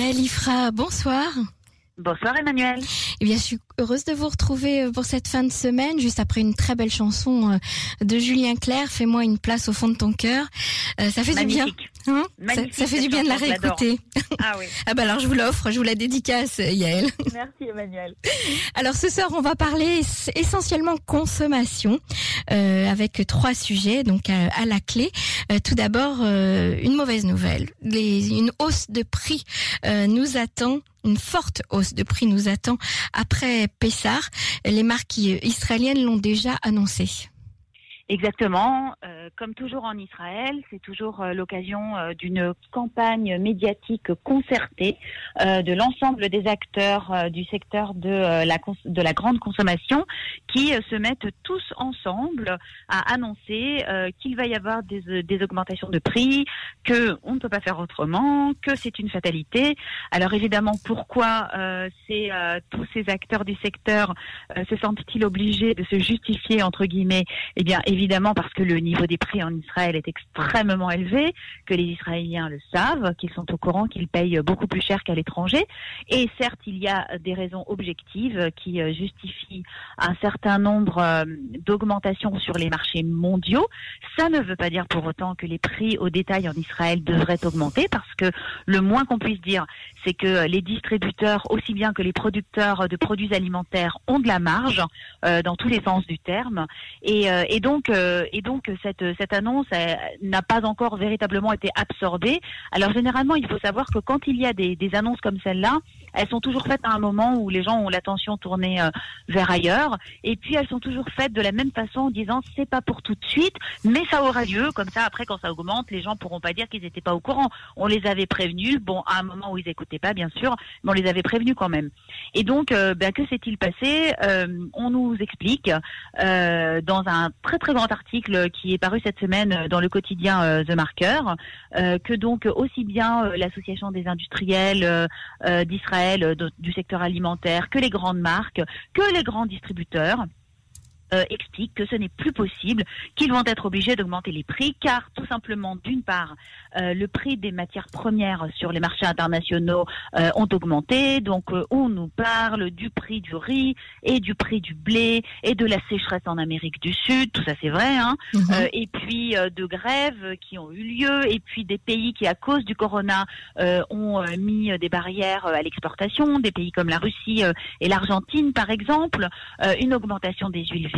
Yael bonsoir. Bonsoir Emmanuel. Eh bien, je suis heureuse de vous retrouver euh, pour cette fin de semaine, juste après une très belle chanson euh, de Julien Clerc, Fais-moi une place au fond de ton cœur. Euh, ça fait du bien. Hein? Ça, ça, fait du bien de la réécouter. Ah oui. ah bah alors je vous l'offre, je vous la dédicace Yael. Merci Emmanuel. Alors ce soir on va parler essentiellement consommation euh, avec trois sujets donc à, à la clé. Euh, tout d'abord euh, une mauvaise nouvelle, Les, une hausse de prix nous attend une forte hausse de prix nous attend après Pessar. Les marques israéliennes l'ont déjà annoncé. Exactement. Euh, comme toujours en Israël, c'est toujours euh, l'occasion euh, d'une campagne médiatique concertée de l'ensemble des acteurs du secteur de la, de la grande consommation qui se mettent tous ensemble à annoncer qu'il va y avoir des, des augmentations de prix, que on ne peut pas faire autrement, que c'est une fatalité. Alors évidemment, pourquoi tous ces acteurs du secteur se sentent-ils obligés de se justifier entre guillemets? Eh bien, évidemment parce que le niveau des prix en Israël est extrêmement élevé, que les Israéliens le savent, qu'ils sont au courant qu'ils payent beaucoup plus cher qu'à l'étranger. Et certes, il y a des raisons objectives qui euh, justifient un certain nombre euh, d'augmentations sur les marchés mondiaux. Ça ne veut pas dire pour autant que les prix au détail en Israël devraient augmenter, parce que le moins qu'on puisse dire, c'est que les distributeurs, aussi bien que les producteurs de produits alimentaires, ont de la marge euh, dans tous les sens du terme. Et, donc, et donc cette, cette annonce n'a pas encore véritablement été absorbée. Alors généralement, il faut savoir que quand il y a des, annonces comme celle-là, elles sont toujours faites à un moment où les gens ont l'attention tournée euh, vers ailleurs, et puis elles sont toujours faites de la même façon en disant c'est pas pour tout de suite, mais ça aura lieu. Comme ça, après, quand ça augmente, les gens pourront pas dire qu'ils n'étaient pas au courant. On les avait prévenus, bon, à un moment où ils écoutaient pas, bien sûr, mais on les avait prévenus quand même. Et donc, euh, ben, que s'est-il passé On nous explique dans un très très grand article qui est paru cette semaine dans le quotidien euh, The Marker, euh, que donc aussi bien euh, l'association des industriels d'Israël du secteur alimentaire que les grandes marques, que les grands distributeurs euh, explique que ce n'est plus possible, qu'ils vont être obligés d'augmenter les prix, car tout simplement, d'une part, euh, le prix des matières premières sur les marchés internationaux euh, ont augmenté. Donc, on nous parle du prix du riz et du prix du blé et de la sécheresse en Amérique du Sud. Tout ça, c'est vrai. Hein mhm. et puis de grèves qui ont eu lieu, et puis des pays qui, à cause du corona, ont mis des barrières à l'exportation, des pays comme la Russie et l'Argentine, par exemple, une augmentation des huiles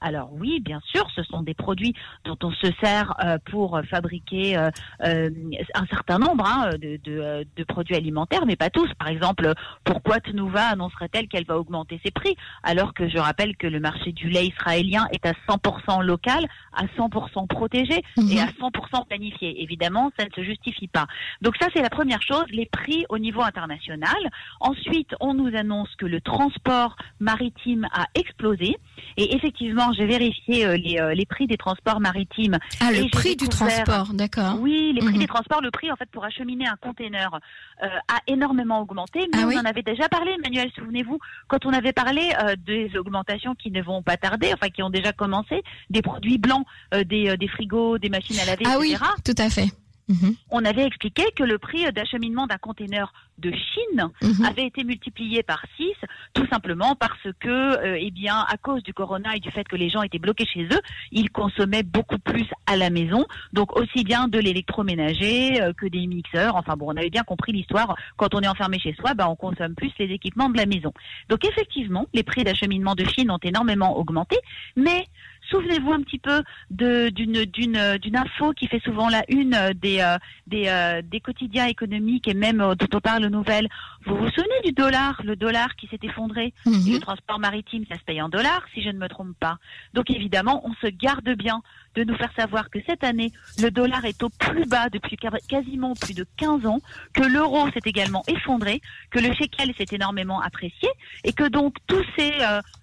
Alors oui, bien sûr, ce sont des produits dont on se sert euh, pour fabriquer euh, euh, un certain nombre hein, de, de, de, produits alimentaires, mais pas tous. Par exemple, pourquoi Tnuva annoncerait-elle qu'elle va augmenter ses prix alors que je rappelle que le marché du lait israélien est à 100% local, à 100% protégé et mhm. à 100% planifié. Évidemment, ça ne se justifie pas. Donc ça, c'est la première chose, les prix au niveau international. Ensuite, on nous annonce que le transport maritime a explosé et effectivement, j'ai vérifié euh, les, euh, les, prix des transports maritimes. Ah, le prix du transport, d'accord. Oui, les prix mhm. des transports, le prix en fait pour acheminer un container euh, a énormément augmenté. Mais ah on en avait déjà parlé, Emmanuel, souvenez-vous, quand on avait parlé des augmentations qui ne vont pas tarder, enfin qui ont déjà commencé, des produits blancs, des, des frigos, des machines à laver, ah etc. Oui, tout à fait. Mhm. On avait expliqué que le prix d'acheminement d'un conteneur de Chine mhm. avait été multiplié par 6, tout simplement parce que, euh, eh bien, à cause du corona et du fait que les gens étaient bloqués chez eux, ils consommaient beaucoup plus à la maison, donc aussi bien de l'électroménager euh, que des mixeurs. Enfin bon, on avait bien compris l'histoire. Quand on est enfermé chez soi, bah, on consomme plus les équipements de la maison. Donc effectivement, les prix d'acheminement de Chine ont énormément augmenté, mais Souvenez-vous un petit peu d'une d'une d'une info qui fait souvent la une des euh, des, euh, des quotidiens économiques et même euh, dont on parle aux nouvelles. Vous vous souvenez du dollar, le dollar qui s'est effondré mhm. Le transport maritime, ça se paye en dollars, si je ne me trompe pas. Donc évidemment, on se garde bien de nous faire savoir que cette année, le dollar est au plus bas depuis quasiment plus de 15 ans, que l'euro s'est également effondré, que le shekel s'est énormément apprécié, et que donc tous ces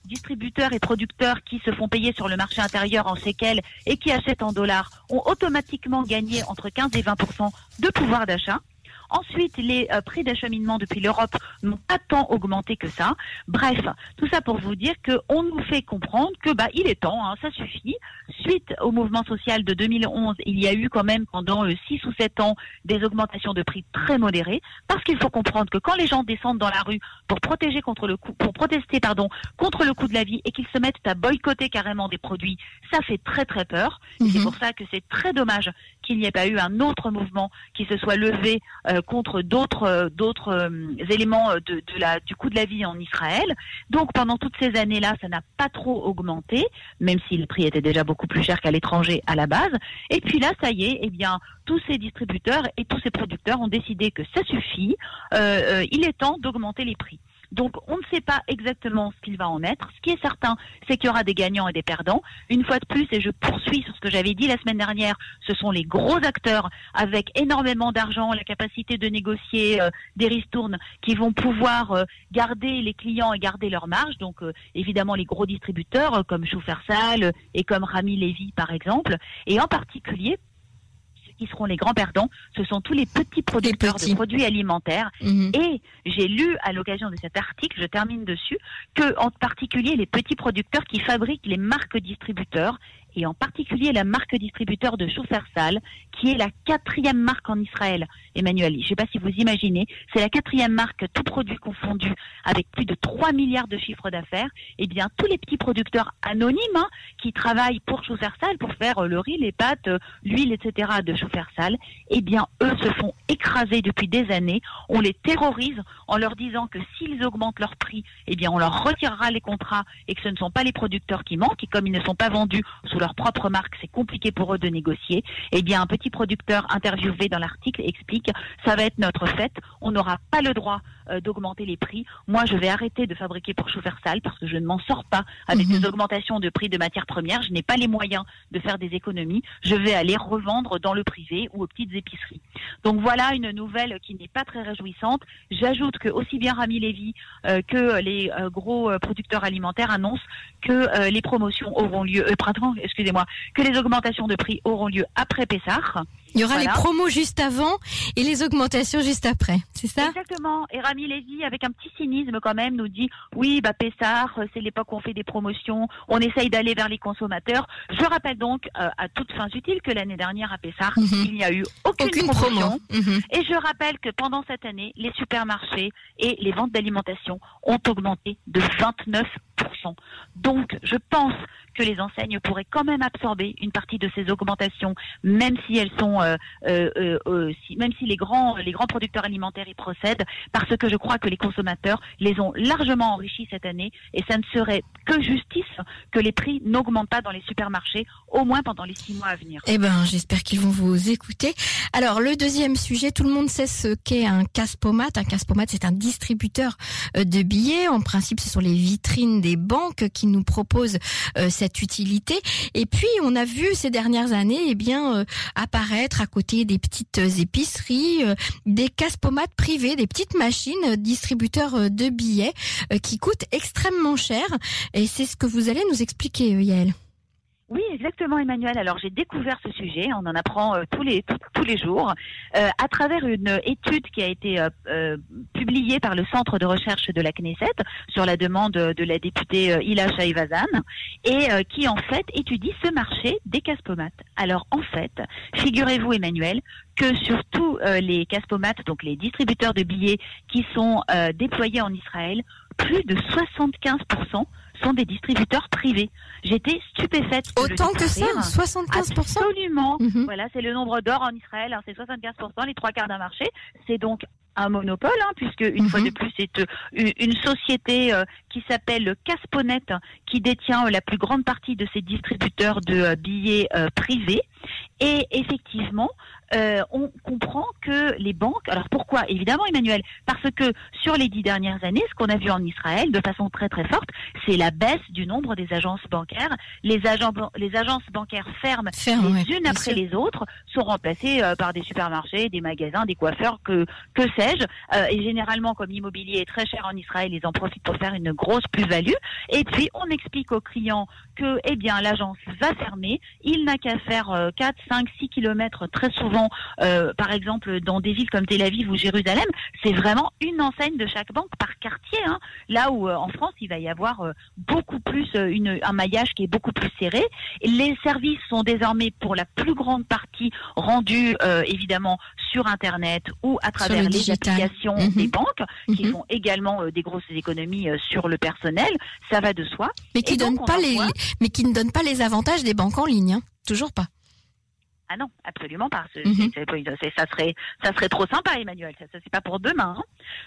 distributeurs et producteurs qui se font payer sur le marché intérieur en shekel et qui achètent en dollars ont automatiquement gagné entre 15 et 20% de pouvoir d'achat. Ensuite, les euh, prix d'acheminement depuis l'Europe n'ont pas tant augmenté que ça. Bref, tout ça pour vous dire qu'on nous fait comprendre que bah il est temps, hein, ça suffit. Suite au mouvement social de 2011, il y a eu quand même pendant 6 euh, ou 7 ans des augmentations de prix très modérées, parce qu'il faut comprendre que quand les gens descendent dans la rue pour protéger contre le coup, pour protester pardon contre le coût de la vie et qu'ils se mettent à boycotter carrément des produits, ça fait très très peur. C'est mhm. pour ça que c'est très dommage qu'il n'y ait pas eu un autre mouvement qui se soit levé euh, contre d'autres euh, euh, éléments du coût de la vie en Israël. Donc pendant toutes ces années-là, ça n'a pas trop augmenté, même si le prix était déjà beaucoup plus cher qu'à l'étranger à la base. Et puis là, ça y est, eh bien tous ces distributeurs et tous ces producteurs ont décidé que ça suffit. il est temps d'augmenter les prix. Donc on ne sait pas exactement ce qu'il va en être. Ce qui est certain, c'est qu'il y aura des gagnants et des perdants. Une fois de plus, et je poursuis sur ce que j'avais dit la semaine dernière, ce sont les gros acteurs avec énormément d'argent, la capacité de négocier euh, des ristournes qui vont pouvoir euh, garder les clients et garder leur marge. Donc euh, évidemment les gros distributeurs comme Choufersal et comme Rami Levy par exemple. Et en particulier qui seront les grands perdants, ce sont tous les petits producteurs de produits alimentaires. Mhm. Et j'ai lu à l'occasion de cet article, je termine dessus, que en particulier les petits producteurs qui fabriquent les marques distributeurs et en particulier la marque distributeur de Sal, qui est la quatrième marque en Israël. Emmanuel, je ne sais pas si vous imaginez, c'est la quatrième marque, tout produit confondu, avec plus de 3 milliards de chiffres d'affaires. Eh bien, tous les petits producteurs anonymes hein, qui travaillent pour Sal pour faire euh, le riz, les pâtes, euh, l'huile, etc. de Sal, eh bien, eux se font écraser depuis des années. On les terrorise en leur disant que s'ils augmentent leur prix, eh bien, on leur retirera les contrats et que ce ne sont pas les producteurs qui manquent. Et comme ils ne sont pas vendus sous leur propre marque, c'est compliqué pour eux de négocier. Eh bien, un petit producteur interviewé dans l'article explique ça va être notre fête. On n'aura pas le droit euh, d'augmenter les prix. Moi, je vais arrêter de fabriquer pour Sal parce que je ne m'en sors pas avec mhm. des augmentations de prix de matières premières. Je n'ai pas les moyens de faire des économies. Je vais aller revendre dans le privé ou aux petites épiceries. Donc voilà une nouvelle qui n'est pas très réjouissante. J'ajoute que aussi bien Rami Levy euh, que les euh, gros producteurs alimentaires annoncent que les promotions auront lieu, printemps, excusez-moi, que les augmentations de prix auront lieu après Pessah. Il y aura les promos juste avant et les augmentations juste après, c'est ça? Exactement. Et Rami Lévy, avec un petit cynisme quand même, nous dit oui, bah Pessard, c'est l'époque où on fait des promotions, on essaye d'aller vers les consommateurs. Je rappelle donc euh, à toutes fins utiles que l'année dernière à Pessard, mhm. il n'y a eu aucune, promotion. Mhm. Et je rappelle que pendant cette année, les supermarchés et les ventes d'alimentation ont augmenté de 29 donc, je pense que les enseignes pourraient quand même absorber une partie de ces augmentations, même si elles sont, euh, euh, euh, même si les grands, les grands producteurs alimentaires y procèdent, parce que je crois que les consommateurs les ont largement enrichis cette année, et ça ne serait que justice que les prix n'augmentent pas dans les supermarchés, au moins pendant les six mois à venir. Eh ben, j'espère qu'ils vont vous écouter. Alors, le deuxième sujet, tout le monde sait ce qu'est un Caspomat. Un Caspomat, c'est un distributeur de billets. En principe, ce sont les vitrines des banques qui nous proposent euh, utilité. Et puis, on a vu ces dernières années, eh bien, euh, apparaître à côté des petites épiceries euh, des caspomates privés, des petites machines distributeurs de billets qui coûtent extrêmement cher. Et c'est ce que vous allez nous expliquer, Yael. Oui, exactement, Emmanuel. Alors j'ai découvert ce sujet, on en apprend euh, tous les tous, les jours, euh, à travers une étude qui a été euh, publiée par le Centre de recherche de la Knesset sur la demande de la députée Ila Shaivazan et qui en fait étudie ce marché des caspomates. Alors en fait, figurez-vous, Emmanuel, que sur tous les caspomates, donc les distributeurs de billets qui sont déployés en Israël, plus de 75 sont des distributeurs privés. J'étais stupéfaite. Autant que ça, 75% Absolument. Mhm. Voilà, c'est le nombre d'or en Israël, hein, c'est 75% les trois quarts d'un marché. C'est donc un monopole, hein, puisque une fois mhm. de plus, c'est euh, une, société euh, qui s'appelle Casponet qui détient euh, la plus grande partie de ces distributeurs de billets privés. Et effectivement, euh, on comprend que les banques, alors pourquoi Évidemment, Emmanuel, parce que sur les dix dernières années, ce qu'on a vu en Israël de façon très très forte, c'est la baisse du nombre des agences bancaires. Les, agents, les agences bancaires ferment les unes après les autres, sont remplacées euh, par des supermarchés, des magasins, des coiffeurs, que, que sais-je. Euh, et généralement, comme l'immobilier est très cher en Israël, ils en profitent pour faire une grosse plus-value. Et puis, on explique aux clients que, eh bien, l'agence va fermer. Il n'a qu'à faire 4, 5, 6 kilomètres très souvent souvent, par exemple, dans des villes comme Tel Aviv ou Jérusalem, c'est vraiment une enseigne de chaque banque par quartier. Hein. Là où en France, il va y avoir beaucoup plus une, un maillage qui est beaucoup plus serré. Les services sont désormais pour la plus grande partie rendus évidemment sur Internet ou à travers les applications mhm. des banques qui mhm. font également des grosses économies sur le personnel. Ça va de soi. Mais qui, donne pas les, mais qui ne donnent pas les avantages des banques en ligne. Hein. Toujours pas. Ah non, absolument pas. Mhm. ça serait, ça serait trop sympa, Emmanuel. Ça, ça c'est pas pour demain. Hein.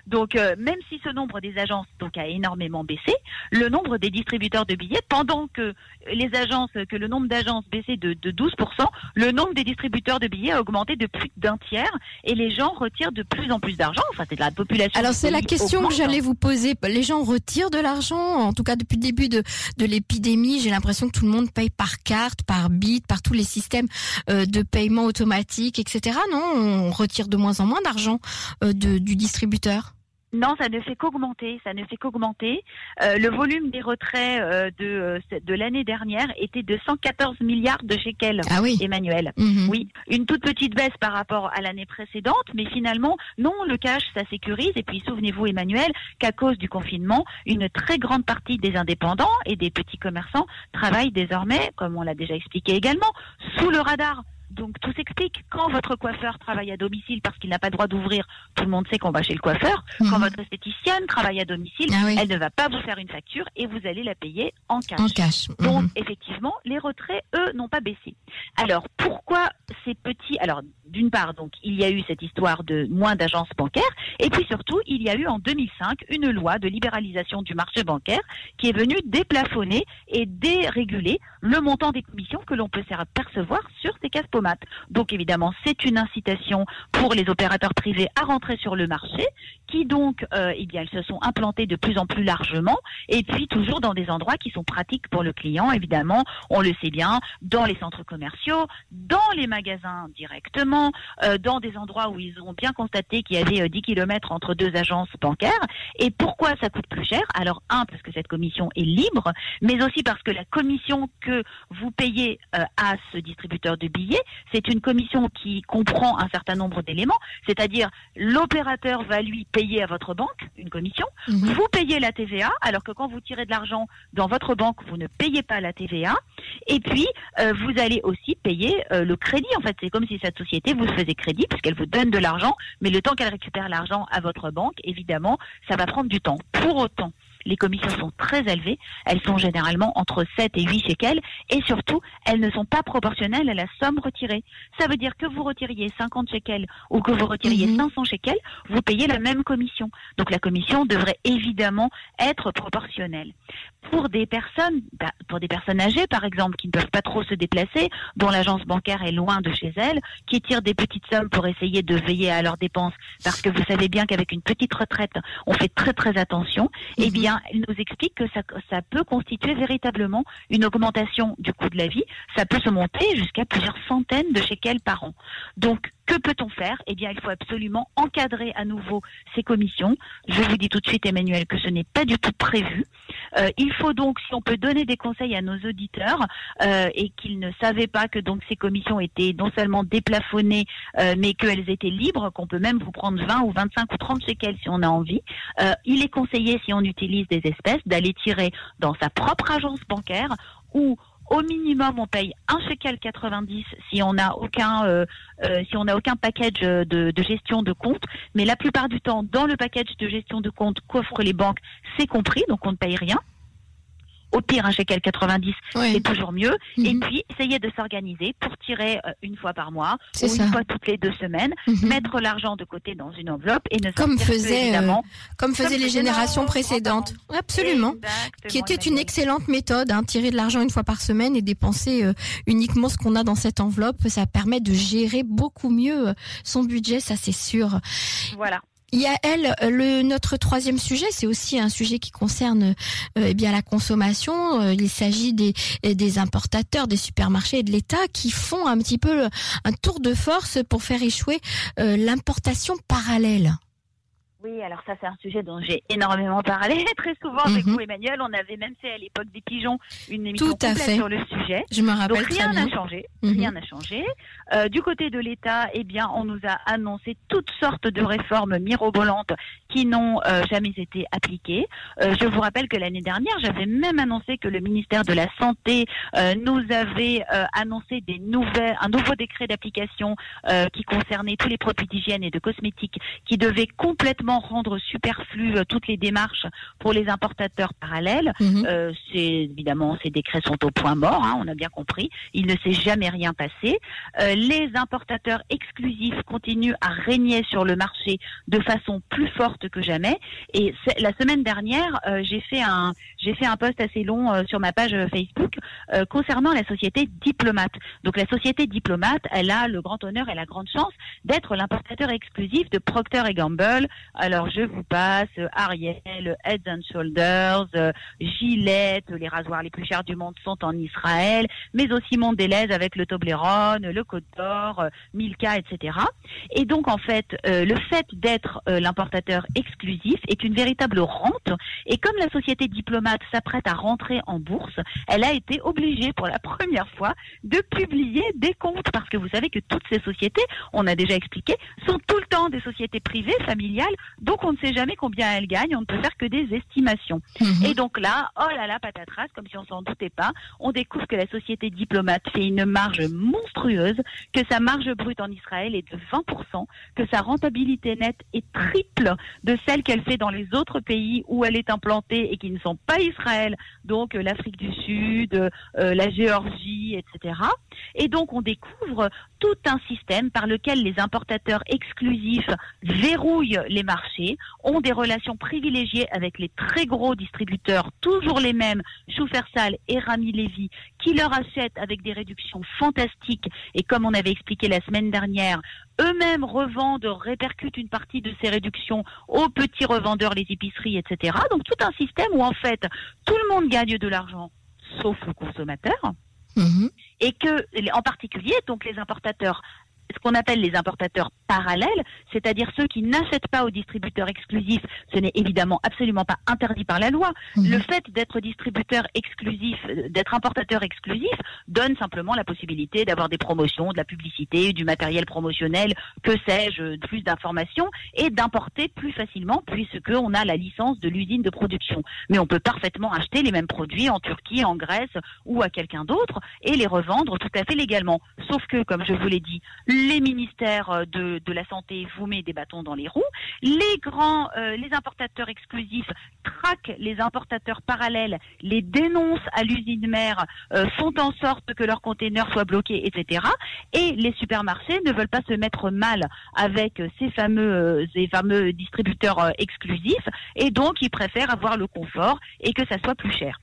Donc, euh, même si ce nombre des agences donc a énormément baissé, le nombre des distributeurs de billets, pendant que les agences, que le nombre d'agences baissait de, de 12%, le nombre des distributeurs de billets a augmenté de plus d'un tiers, et les gens retirent de plus en plus d'argent. Enfin, c'est de la population. Alors, c'est la question que j'allais vous poser. Les gens retirent de l'argent. En tout cas, depuis le début de, de l'épidémie, j'ai l'impression que tout le monde paye par carte, par bit, par tous les systèmes. Euh, de paiement automatique, etc. Non, on retire de moins en moins d'argent euh, du distributeur? Non, ça ne fait qu'augmenter. Ça ne fait qu'augmenter. Euh, le volume des retraits euh, de, de l'année dernière était de 114 milliards de shekels. Ah oui, Emmanuel. Mhm. Oui, une toute petite baisse par rapport à l'année précédente, mais finalement, non, le cash, ça sécurise. Et puis, souvenez-vous, Emmanuel, qu'à cause du confinement, une très grande partie des indépendants et des petits commerçants travaillent désormais, comme on l'a déjà expliqué également, sous le radar. Donc tout s'explique. Quand votre coiffeur travaille à domicile parce qu'il n'a pas le droit d'ouvrir, tout le monde sait qu'on va chez le coiffeur. Mhm. Quand votre esthéticienne travaille à domicile, ah elle ne va pas vous faire une facture et vous allez la payer en cash. En cash. Donc mhm. effectivement, les retraits, eux, n'ont pas baissé. Alors pourquoi ces petits Alors d'une part, donc il y a eu cette histoire de moins d'agences bancaires, et puis surtout, il y a eu en 2005 une loi de libéralisation du marché bancaire qui est venue déplafonner et déréguler le montant des commissions que l'on peut percevoir sur ces casse donc évidemment, c'est une incitation pour les opérateurs privés à rentrer sur le marché, qui donc, euh, eh bien, ils se sont implantés de plus en plus largement, et puis toujours dans des endroits qui sont pratiques pour le client, évidemment, on le sait bien, dans les centres commerciaux, dans les magasins directement, euh, dans des endroits où ils ont bien constaté qu'il y avait 10 euh, km entre deux agences bancaires. Et pourquoi ça coûte plus cher? Alors, un, parce que cette commission est libre, mais aussi parce que la commission que vous payez à ce distributeur de billets, c'est une commission qui comprend un certain nombre d'éléments, c'est-à-dire l'opérateur va lui payer à votre banque une commission, mhm. vous payez la TVA, alors que quand vous tirez de l'argent dans votre banque, vous ne payez pas la TVA, et puis euh, vous allez aussi payer euh, le crédit. En fait, c'est comme si cette société vous faisait crédit puisqu'elle vous donne de l'argent, mais le temps qu'elle récupère l'argent à votre banque, évidemment, ça va prendre du temps. Pour autant, les commissions sont très élevées. Elles sont généralement entre 7 et 8 shekels. Et surtout, elles ne sont pas proportionnelles à la somme retirée. Ça veut dire que vous retiriez 50 shekels ou que vous retiriez 500 mhm. shekels, vous payez la même commission. Donc la commission devrait évidemment être proportionnelle. Pour des personnes, bah, pour des personnes âgées par exemple, qui ne peuvent pas trop se déplacer, dont l'agence bancaire est loin de chez elles, qui tirent des petites sommes pour essayer de veiller à leurs dépenses, parce que vous savez bien qu'avec une petite retraite, on fait très très attention, eh mhm. Bien elle nous explique que ça, ça peut constituer véritablement une augmentation du coût de la vie. Ça peut se monter jusqu'à plusieurs centaines de shekels par an. Donc, que peut-on faire? Eh bien, il faut absolument encadrer à nouveau ces commissions. Je vous dis tout de suite, Emmanuel, que ce n'est pas du tout prévu. Euh, il faut donc, si on peut donner des conseils à nos auditeurs euh, et qu'ils ne savaient pas que donc ces commissions étaient non seulement déplafonnées, euh, mais qu'elles étaient libres, qu'on peut même vous prendre 20 ou 25 ou 30 shekels si on a envie. il est conseillé, si on utilise des espèces, d'aller tirer dans sa propre agence bancaire ou au minimum, on paye un shekel 90 si on n'a aucun, euh, euh, si on n'a aucun package de, de, gestion de compte. Mais la plupart du temps, dans le package de gestion de compte qu'offrent les banques, c'est compris, donc on ne paye rien. Au pire, un shekel 90, c'est toujours mieux. Et mhm. puis, essayer de s'organiser pour tirer euh, une fois par mois ou une fois toutes les deux semaines, mhm. mettre l'argent de côté dans une enveloppe et ne comme faisait, évidemment, euh, comme faisaient les générations précédentes. Absolument. qui était une excellente méthode, hein, tirer de l'argent une fois par semaine et dépenser euh, uniquement ce qu'on a dans cette enveloppe. Ça permet de gérer beaucoup mieux son budget, ça c'est sûr. Voilà. Il y a elle, le notre troisième sujet, c'est aussi un sujet qui concerne euh, eh bien la consommation. Euh, il s'agit des importateurs, des supermarchés et de l'État qui font un petit peu un tour de force pour faire échouer euh, l'importation parallèle. Oui, alors ça c'est un sujet dont j'ai énormément parlé très souvent avec mhm. vous Emmanuel. On avait même fait à l'époque des pigeons une émission complète sur le sujet. Je me rappelle Donc rien n'a changé, mhm. rien n'a changé. Euh, du côté de l'État, eh bien, on nous a annoncé toutes sortes de réformes mirobolantes qui n'ont euh, jamais été appliquées. Euh, je vous rappelle que l'année dernière, j'avais même annoncé que le ministère de la Santé nous avait annoncé des nouvelles, un nouveau décret d'application qui concernait tous les produits d'hygiène et de cosmétiques qui devait complètement rendre superflu toutes les démarches pour les importateurs parallèles. Mhm. c'est évidemment ces décrets sont au point mort, hein, on a bien compris. Il ne s'est jamais rien passé les importateurs exclusifs continuent à régner sur le marché de façon plus forte que jamais. Et la semaine dernière, euh, j'ai fait un j'ai fait un post assez long euh, sur ma page Facebook euh, concernant la société Diplomate. Donc la société Diplomate, elle a le grand honneur et la grande chance d'être l'importateur exclusif de Procter Gamble. Alors je vous passe Ariel, Head and Shoulders, Gillette, les rasoirs les plus chers du monde sont en Israël, mais aussi Mondelez avec le Toblerone, le Côte d'Or, euh, Milka, etc. Et donc en fait, euh, le fait d'être euh, l'importateur exclusif est une véritable rente. Et comme la société diplomate s'apprête à rentrer en bourse, elle a été obligée pour la première fois de publier des comptes parce que vous savez que toutes ces sociétés, on a déjà expliqué, sont tout le temps des sociétés privées, familiales, donc on ne sait jamais combien elles gagnent, on ne peut faire que des estimations. Mhm. Et donc là, oh là là, patatras, comme si on s'en doutait pas, on découvre que la société diplomate fait une marge monstrueuse que sa marge brute en Israël est de 20%, que sa rentabilité nette est triple de celle qu'elle fait dans les autres pays où elle est implantée et qui ne sont pas Israël, donc euh, l'Afrique du Sud, euh, la Géorgie, etc. Et donc on découvre tout un système par lequel les importateurs exclusifs verrouillent les marchés, ont des relations privilégiées avec les très gros distributeurs, toujours les mêmes, Schufersal et Rami Levy, qui leur achètent avec des réductions fantastiques et comme on avait expliqué la semaine dernière, eux-mêmes revendent, répercutent une partie de ces réductions aux petits revendeurs, les épiceries, etc. Donc tout un système où en fait tout le monde gagne de l'argent, sauf le consommateur. Mhm. Et que, en particulier, donc les importateurs ce qu'on appelle les importateurs parallèles, c'est-à-dire ceux qui n'achètent pas aux distributeurs exclusifs. Ce n'est évidemment absolument pas interdit par la loi. Mhm. Le fait d'être distributeur exclusif, d'être importateur exclusif, donne simplement la possibilité d'avoir des promotions, de la publicité, du matériel promotionnel, que sais-je, plus d'informations, et d'importer plus facilement puisque on a la licence de l'usine de production. Mais on peut parfaitement acheter les mêmes produits en Turquie, en Grèce ou à quelqu'un d'autre et les revendre tout à fait légalement. Sauf que, comme je vous l'ai dit, les ministères euh, de, la santé vous mettent des bâtons dans les roues, les grands, euh, les importateurs exclusifs traquent les importateurs parallèles, les dénoncent à l'usine mère, euh, font en sorte que leurs containers soient bloqués, etc. Et les supermarchés ne veulent pas se mettre mal avec ces fameux, ces fameux distributeurs exclusifs, et donc ils préfèrent avoir le confort et que ça soit plus cher.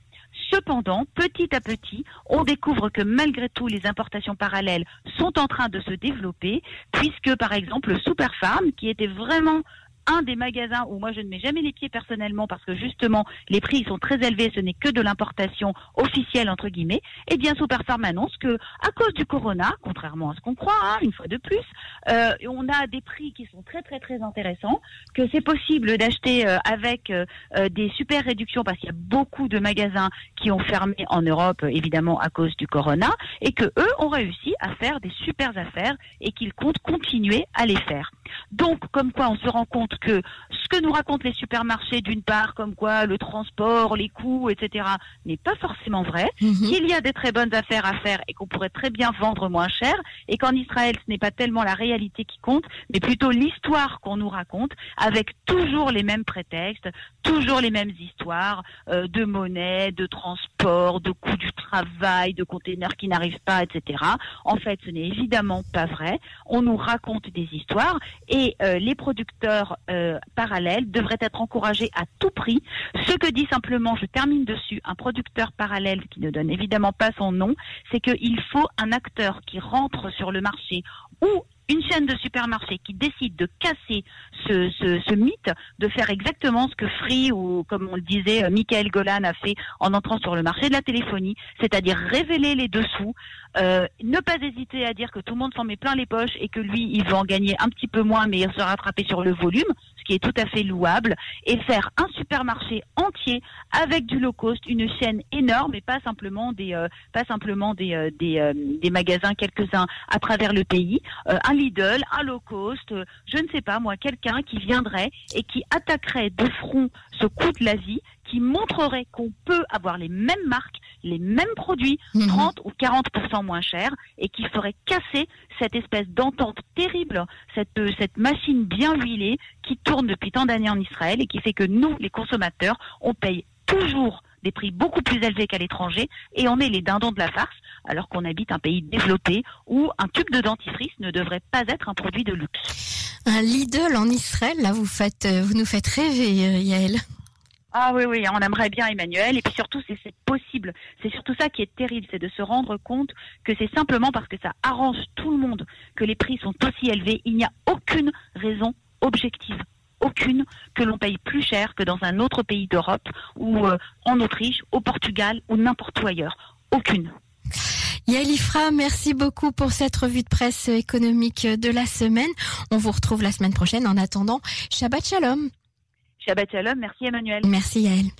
Cependant, petit à petit, on découvre que malgré tout, les importations parallèles sont en train de se développer, puisque par exemple Superfarm, qui était vraiment un des magasins où moi je ne mets jamais les pieds personnellement parce que justement les prix sont très élevés, ce n'est que de l'importation officielle entre guillemets, eh bien Superfarm annonce que à cause du corona, contrairement à ce qu'on croit, hein, une fois de plus, euh, on a des prix qui sont très très très intéressants, que c'est possible d'acheter euh, avec euh, des super réductions parce qu'il y a beaucoup de magasins qui ont fermé en Europe évidemment à cause du corona et que eux ont réussi à faire des super affaires et qu'ils comptent continuer à les faire. Donc comme quoi on se rend compte que ce que nous racontent les supermarchés, d'une part, comme quoi le transport, les coûts, etc., n'est pas forcément vrai, mhm. qu'il y a des très bonnes affaires à faire et qu'on pourrait très bien vendre moins cher, et qu'en Israël, ce n'est pas tellement la réalité qui compte, mais plutôt l'histoire qu'on nous raconte, avec toujours les mêmes prétextes, toujours les mêmes histoires euh, de monnaie, de transport, de coûts du travail, de containers qui n'arrivent pas, etc. En fait, ce n'est évidemment pas vrai. On nous raconte des histoires et euh, les producteurs euh, parallèles devraient être encouragés à tout prix. Ce que dit simplement, je termine dessus, un producteur parallèle qui ne donne évidemment pas son nom, c'est qu'il faut un acteur qui rentre sur le marché ou une chaîne de supermarchés qui décide de casser ce, ce, mythe, de faire exactement ce que Free ou comme on le disait, euh, Michael Golan a fait en entrant sur le marché de la téléphonie, c'est-à-dire révéler les dessous, euh, ne pas hésiter à dire que tout le monde s'en met plein les poches et que lui, il veut en gagner un petit peu moins, mais il se rattraper sur le volume qui est tout à fait louable, et faire un supermarché entier avec du low cost, une chaîne énorme et pas simplement des, euh, euh, euh, des, magasins quelques-uns à travers le pays, un Lidl, un low cost, je ne sais pas moi, quelqu'un qui viendrait et qui attaquerait de front ce coût de l'Asie, qui montrerait qu'on peut avoir les mêmes marques, les mêmes produits, 30 mhm. ou 40% moins chers, et qui ferait casser cette espèce d'entente terrible, cette, euh, cette machine bien huilée qui tourne depuis tant d'années en Israël et qui fait que nous, les consommateurs, on paye toujours des prix beaucoup plus élevés qu'à l'étranger et on est les dindons de la farce alors qu'on habite un pays développé où un tube de dentifrice ne devrait pas être un produit de luxe. Un Lidl en Israël, là vous faites, euh, vous nous faites rêver, euh, Yael. Ah oui, oui, on aimerait bien Emmanuel. Et puis surtout, c'est possible. C'est surtout ça qui est terrible, c'est de se rendre compte que c'est simplement parce que ça arrange tout le monde que les prix sont aussi élevés. Il n'y a aucune raison objective, aucune, que l'on paye plus cher que dans un autre pays d'Europe ou euh, en Autriche, au Portugal ou n'importe où ailleurs. Aucune. Yael Ifra, merci beaucoup pour cette revue de presse économique de la semaine. On vous retrouve la semaine prochaine. En attendant, Shabbat Shalom. Shabbat Shalom. Merci Emmanuel. Merci Yael.